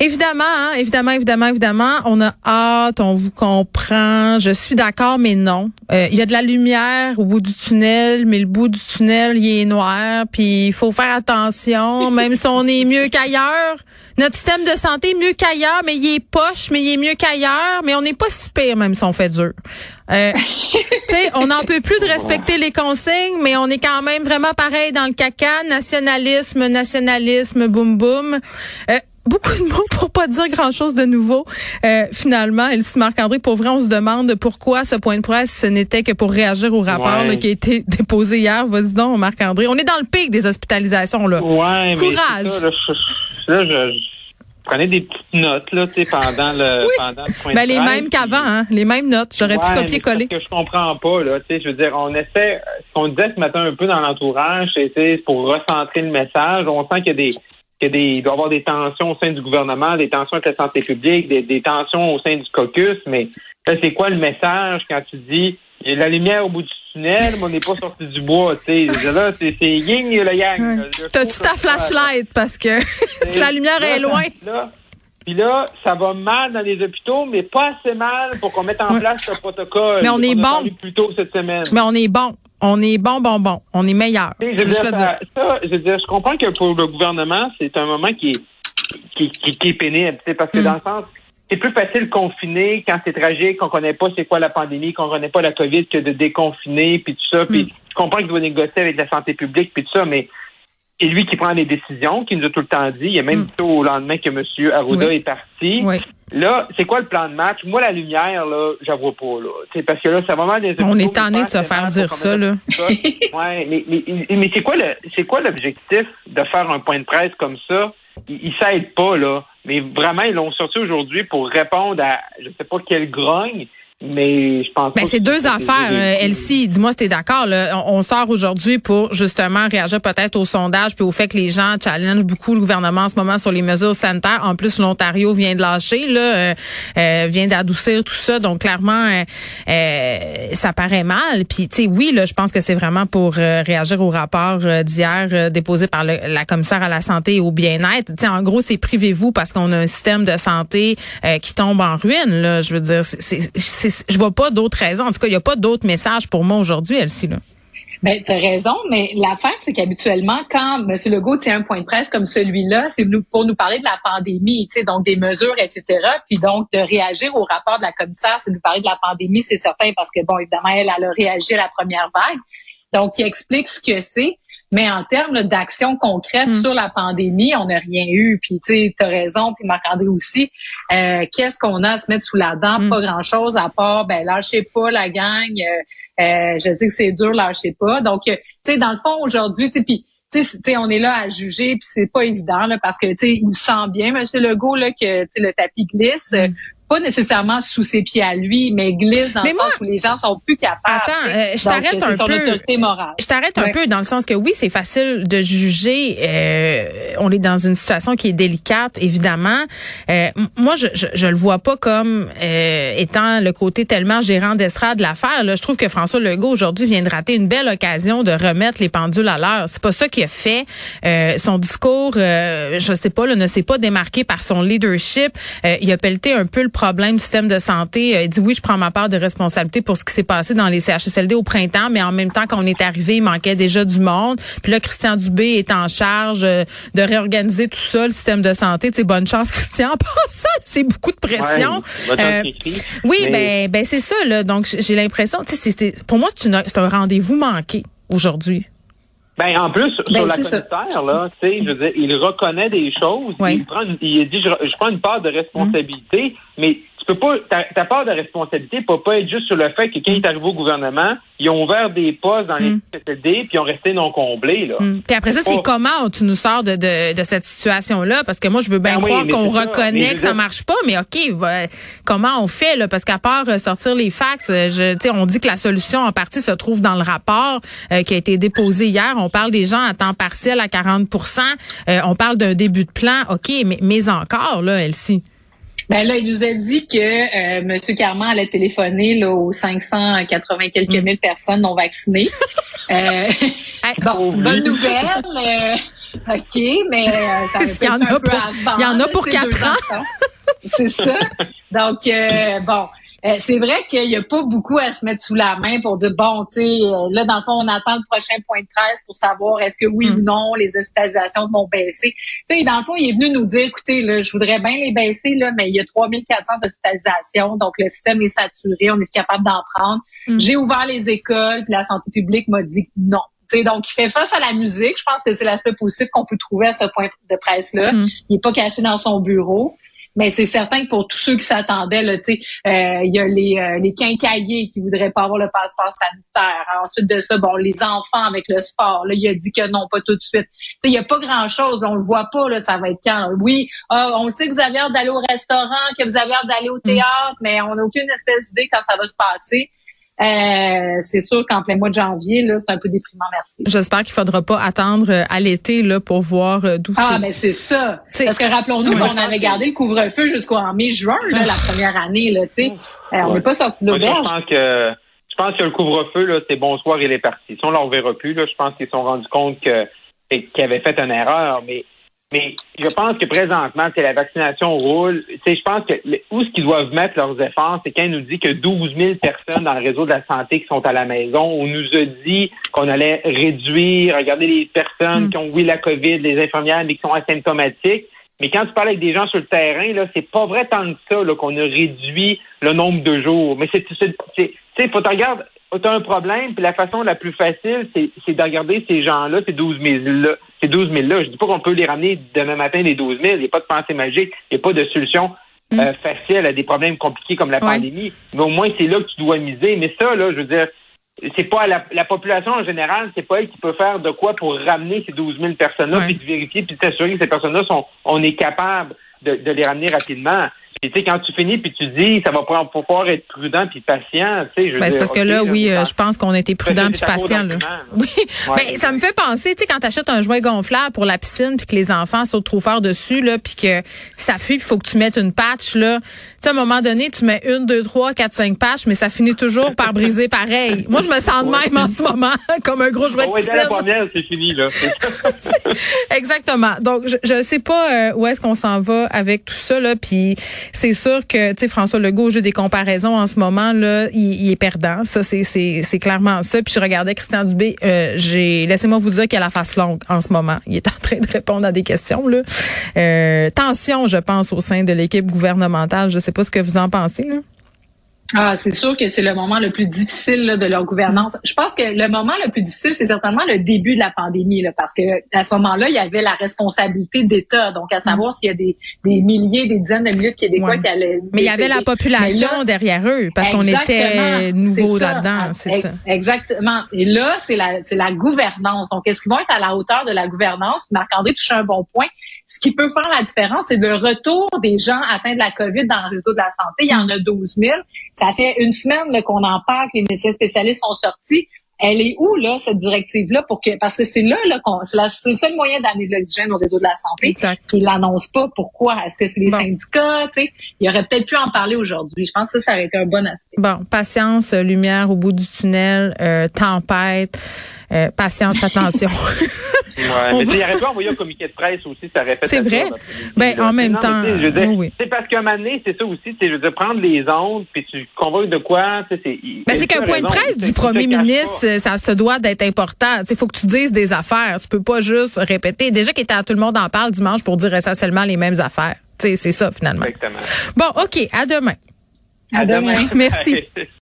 Évidemment, hein, évidemment, évidemment, évidemment, on a hâte, on vous comprend. Je suis d'accord, mais non. Euh, Il y a de la lumière au bout du tunnel, mais le bout du tunnel, il est noir. Puis il faut faire attention, même si on est mieux qu'ailleurs. Notre système de santé est mieux qu'ailleurs, mais il est poche, mais il est mieux qu'ailleurs. Mais on n'est pas si pire, même si on fait dur. Euh, tu sais, on n'en peut plus de respecter les consignes, mais on est quand même vraiment pareil dans le caca. Nationalisme, nationalisme, boum boum. Euh, beaucoup de mots pour pas dire grand chose de nouveau. Euh, finalement, Elsie Marc-André, pour vrai, on se demande pourquoi ce point de presse, ce n'était que pour réagir au rapport Ouais. là, qui a été déposé hier. Vas-y donc, Marc-André. On est dans le pic des hospitalisations, là. Ouais, mais Courage. ça, là, je, là, je- je prenais des petites notes là, tu sais, pendant le Oui. pendant le point Ben, de les presse, mêmes puis- qu'avant, hein? Les mêmes notes. J'aurais pu Ouais, copier-coller. que je comprends pas là, tu sais, je veux dire, on essaie ce qu'on disait ce matin un peu dans l'entourage, c'est pour recentrer le message, on sent qu'il y a des qu'il des, il doit y avoir des tensions au sein du gouvernement, des tensions avec la santé publique, des, des tensions au sein du caucus, mais là, c'est quoi le message quand tu dis il y a la lumière au bout du tunnel, mais on n'est pas sorti du bois, tu sais. Là, c'est yin et le yang. Ouais. T'as-tu ta flashlight? Parce que la lumière Là, est loin? Là, puis là, ça va mal dans les hôpitaux, mais pas assez mal pour qu'on mette en Ouais. place ce protocole. Mais on est bon. plus tôt cette semaine. Mais on est bon. On est bon, bon, bon. On est meilleur. Je veux dire, ça, je veux dire, je comprends que pour le gouvernement, c'est un moment qui est, qui, qui, qui est pénible, parce que Mm. dans le sens, c'est plus facile de confiner quand c'est tragique, qu'on connaît pas c'est quoi la pandémie, qu'on connaît pas la COVID, que de déconfiner, puis tout ça. Mm. Puis je comprends qu'il doit négocier avec la santé publique, puis tout ça, mais c'est lui qui prend les décisions, qui nous a tout le temps dit. Il y a même Mm. au lendemain que M. Arruda Oui. est parti. Oui. Là, c'est quoi le plan de match? Moi, la lumière, là, j'en vois pas, là. Parce que là, c'est vraiment des On est tanné de se faire dire ça, là. Ouais, mais, mais, mais c'est quoi le, c'est quoi l'objectif de faire un point de presse comme ça? Ils, ils s'aident pas, là. Mais vraiment, ils l'ont sorti aujourd'hui pour répondre à, je sais pas quelle grogne, mais je pense Ben, c'est deux affaires. Euh, Elsie, dis-moi si t'es d'accord. On, on sort aujourd'hui pour justement réagir peut-être au sondage puis au fait que les gens challengent beaucoup le gouvernement en ce moment sur les mesures sanitaires. En plus, l'Ontario vient de lâcher, là, euh, euh, vient d'adoucir tout ça. Donc clairement, euh, euh, ça paraît mal. Puis tu sais, oui, là, je pense que c'est vraiment pour réagir au rapport d'hier déposé par le- la commissaire à la santé et au bien-être. Tu sais, en gros, c'est privez-vous parce qu'on a un système de santé euh, qui tombe en ruine. Là, je veux dire, c'est- je vois pas d'autres raisons. En tout cas, il y a pas d'autres messages pour moi aujourd'hui, Elsie. Là. Ben, t'as raison, mais l'affaire, c'est qu'habituellement, quand M. Legault tient un point de presse comme celui-là, c'est pour nous parler de la pandémie, tu donc des mesures, etc. Puis donc, de réagir au rapport de la commissaire, c'est nous parler de la pandémie, c'est certain, parce que, bon, évidemment, elle, elle a réagi à la première vague. Donc, il explique ce que c'est. Mais en termes d'action concrète Mm. sur la pandémie, on n'a rien eu. Puis tu t'as raison, puis Marc-André aussi. Euh, Qu'est-ce qu'on a à se mettre sous la dent? Mm. Pas grand-chose à part, ben lâchez pas la gang. Euh, euh, je sais que c'est dur, lâchez pas. Donc, euh, tu sais, dans le fond, aujourd'hui, tu sais, puis tu sais, tu sais, on est là à juger, puis c'est pas évident là, parce que tu sais, il me sent bien, Monsieur Legault, là, que tu sais, le tapis glisse. euh, Pas nécessairement sous ses pieds à lui, mais glisse dans Mais le moi- sens où les gens sont plus capables. Attends, euh, je t'arrête un son peu. autorité morale. Je t'arrête un peu dans le sens que oui, c'est facile de juger. euh, on est dans une situation qui est délicate, évidemment. Euh, moi, je, je, je le vois pas comme euh, étant le côté tellement gérant d'estrade de l'affaire. Là, je trouve que François Legault aujourd'hui vient de rater une belle occasion de remettre les pendules à l'heure. C'est pas ça qu'il a fait. Euh, son discours, euh, je sais pas, là, ne s'est pas démarqué par son leadership. Euh, il a pelleté un peu le problème du système de santé. Euh, il dit oui, je prends ma part de responsabilité pour ce qui s'est passé dans les CHSLD au printemps, mais en même temps, quand on est arrivé, il manquait déjà du monde. Puis là, Christian Dubé est en charge euh, de réorganiser tout ça, le système de santé. Tu sais, bonne chance, Christian. En passant, c'est beaucoup de pression. Ouais, Euh, oui, Mais- ben, ben c'est ça là. Donc j'ai l'impression, pour moi c'est un rendez-vous manqué aujourd'hui. Ben, en plus, sur Ben, la c'est ça. commissaire, là, tu sais, je veux dire, il reconnaît des choses. Oui. Il prend, une- il dit, je, je prends une part de responsabilité, mais tu peux pas, ta, ta part de responsabilité peut pas être juste sur le fait que quand il est arrivé au gouvernement, ils ont ouvert des postes dans les Mm. CCD puis ils ont resté non comblés, là. Mm. Puis après ça, c'est pas- comment tu nous sors de, de, de cette situation-là? Parce que moi, je veux bien Ben croire qu'on ça. Reconnaît que ça dire- marche pas, mais OK, va- comment on fait? Là? Parce qu'à part euh, sortir les fax, euh, je, tu sais, on dit que la solution en partie se trouve dans le rapport euh, qui a été déposé hier. On parle des gens à temps partiel à 40% euh, On parle d'un début de plan. OK, mais, mais encore, là, Elsie. Ben là, il nous a dit que euh, M. Carman allait téléphoner là, aux 580 quelques Mm. mille personnes non vaccinées. euh, bon, c'est une bonne nouvelle. euh, OK, mais ça Il y en a pour, il y en a pour quatre ans. C'est ça. Donc, bon, euh, c'est vrai qu'il n'y a pas beaucoup à se mettre sous la main pour dire, bon, tu sais, euh, là, dans le fond, on attend le prochain point de presse pour savoir est-ce que oui ou mm. non, les hospitalisations vont baisser. Tu sais, dans le fond, il est venu nous dire, écoutez, là, je voudrais bien les baisser, là, mais il y a 3400 hospitalisations, donc le système est saturé, on est capable d'en prendre. Mm. J'ai ouvert les écoles, puis la santé publique m'a dit non. sais, donc, il fait face à la musique. Je pense que c'est l'aspect positif qu'on peut trouver à ce point de presse-là. Mm. Il n'est pas caché dans son bureau. Mais c'est certain que pour tous ceux qui s'attendaient, là, tu euh, il y a les, euh, les quincaillers qui voudraient pas avoir le passeport sanitaire. Ensuite de ça, bon, les enfants avec le sport, là, il a dit que non, pas tout de suite. Il y a pas grand-chose, on le voit pas, là, ça va être quand? Oui, ah, on sait que vous avez hâte d'aller au restaurant, que vous avez hâte d'aller au mm. théâtre, mais on n'a aucune espèce d'idée quand ça va se passer. Euh, c'est sûr qu'en plein mois de janvier, là, c'est un peu déprimant, merci. J'espère qu'il faudra pas attendre euh, à l'été là pour voir euh, d'où Ah, mais c'est ça. Parce que rappelons-nous qu'on avait gardé le couvre-feu jusqu'en mai-juin, là, la première année, là, tu sais. on n'est pas sorti de l'auberge. Je pense que je pense que le couvre-feu, là, c'est bonsoir, il est parti. Si on ne le reverra plus, là, je pense qu'ils se sont rendus compte que qu'ils avaient fait une erreur, mais mais je pense que présentement, c'est la vaccination roule. je pense que où ce qu'ils doivent mettre leurs efforts, c'est quand ils nous dit que 12 000 personnes dans le réseau de la santé qui sont à la maison. On nous a dit qu'on allait réduire, regarder les personnes mm. qui ont oui la COVID, les infirmières, mais qui sont asymptomatiques. Mais quand tu parles avec des gens sur le terrain, là, c'est pas vrai tant que ça qu'on a réduit le nombre de jours. Mais c'est, tu sais, faut te regarder tu as un problème, puis la façon la plus facile, c'est de regarder ces gens-là, ces 12 000-là. Ces 12 000-là, je dis pas qu'on peut les ramener demain matin, les 12 000. Il n'y a pas de pensée magique. Il n'y a pas de solution mm. euh, facile à des problèmes compliqués comme la pandémie. Mais au moins, c'est là que tu dois miser. Mais ça, là, je veux dire, c'est pas la, population en général, c'est pas elle qui peut faire de quoi pour ramener ces 12 000 personnes-là, puis de vérifier, puis de s'assurer que ces personnes-là sont, on est capable de, de les ramener rapidement. Et tu sais, quand tu finis puis tu dis, ça va prendre, pour pouvoir être prudent puis patient, tu sais, je ben, C'est parce que là, oui, euh, je pense qu'on a été prudent puis patient. Là. Oui, ben, ça me fait penser, tu sais, quand tu achètes un jouet gonflable pour la piscine puis que les enfants sautent trop fort dessus, là, puis que ça fuit, il faut que tu mettes une patch, là. Tu sais, à un moment donné, tu mets une, deux, trois, quatre, cinq patches, mais ça finit toujours par briser pareil. Moi, je me sens de même en ce moment, comme un gros jouet de piscine. la première, c'est fini, là. Exactement. Donc, je, je sais pas euh, où est-ce qu'on s'en va avec tout ça, là, puis c'est sûr que tu sais, François Legault, au jeu des comparaisons en ce moment, là, il, est perdant. Ça, c'est, c'est, c'est clairement ça. Puis je regardais Christian Dubé, euh, j'ai, laissez-moi vous dire qu'il a la face longue en ce moment. Il est en train de répondre à des questions, là. Euh, tension, je pense, au sein de l'équipe gouvernementale. Je sais pas ce que vous en pensez, là. Ah, c'est sûr que c'est le moment le plus difficile de leur gouvernance. Je pense que le moment le plus difficile, c'est certainement le début de la pandémie, là, parce que à ce moment-là, il y avait la responsabilité d'État, donc à savoir mm. s'il y a des, des, milliers, des dizaines de milliers de Québécois qui allaient. Mais il y avait la population derrière eux, parce qu'on était nouveaux là-dedans, c'est ça. Exactement. Et là, c'est la, c'est la gouvernance. Donc, est-ce qu'ils vont être à la hauteur de la gouvernance? Marc-André touche un bon point. Ce qui peut faire la différence, c'est le retour des gens atteints de la COVID dans le réseau de la santé. Il y en a 12 000. Ça fait une semaine qu'on en parle, que les médecins spécialistes sont sortis. Elle est où, là, cette directive-là, pour que, parce que c'est là, là, qu'on, c'est, le seul moyen d'amener de l'oxygène au réseau de la santé. Exact. Ils l'annoncent pas. Pourquoi? Est-ce que c'est les syndicats, tu sais? Il aurait peut-être pu en parler aujourd'hui. Je pense que ça, ça aurait été un bon aspect. Bon, patience, lumière au bout du tunnel, euh, tempête, euh, patience, attention. Ouais, mais il aurait pu envoyer un communiqué de presse aussi, ça aurait fait C'est vrai. Ben, en même temps. C'est parce qu'à un moment donné, c'est ça aussi, c'est, je veux dire, prendre les ondes, puis tu convoques de quoi, tu sais, c'est. Ben, c'est qu'un point de presse du premier ministre, ça se doit d'être important. Il faut que tu dises des affaires. Tu peux pas juste répéter. Déjà qu'il était à tout le monde en parle dimanche pour dire essentiellement les mêmes affaires. c'est ça, finalement. Exactement. Bon, OK. À demain. À, demain. Merci.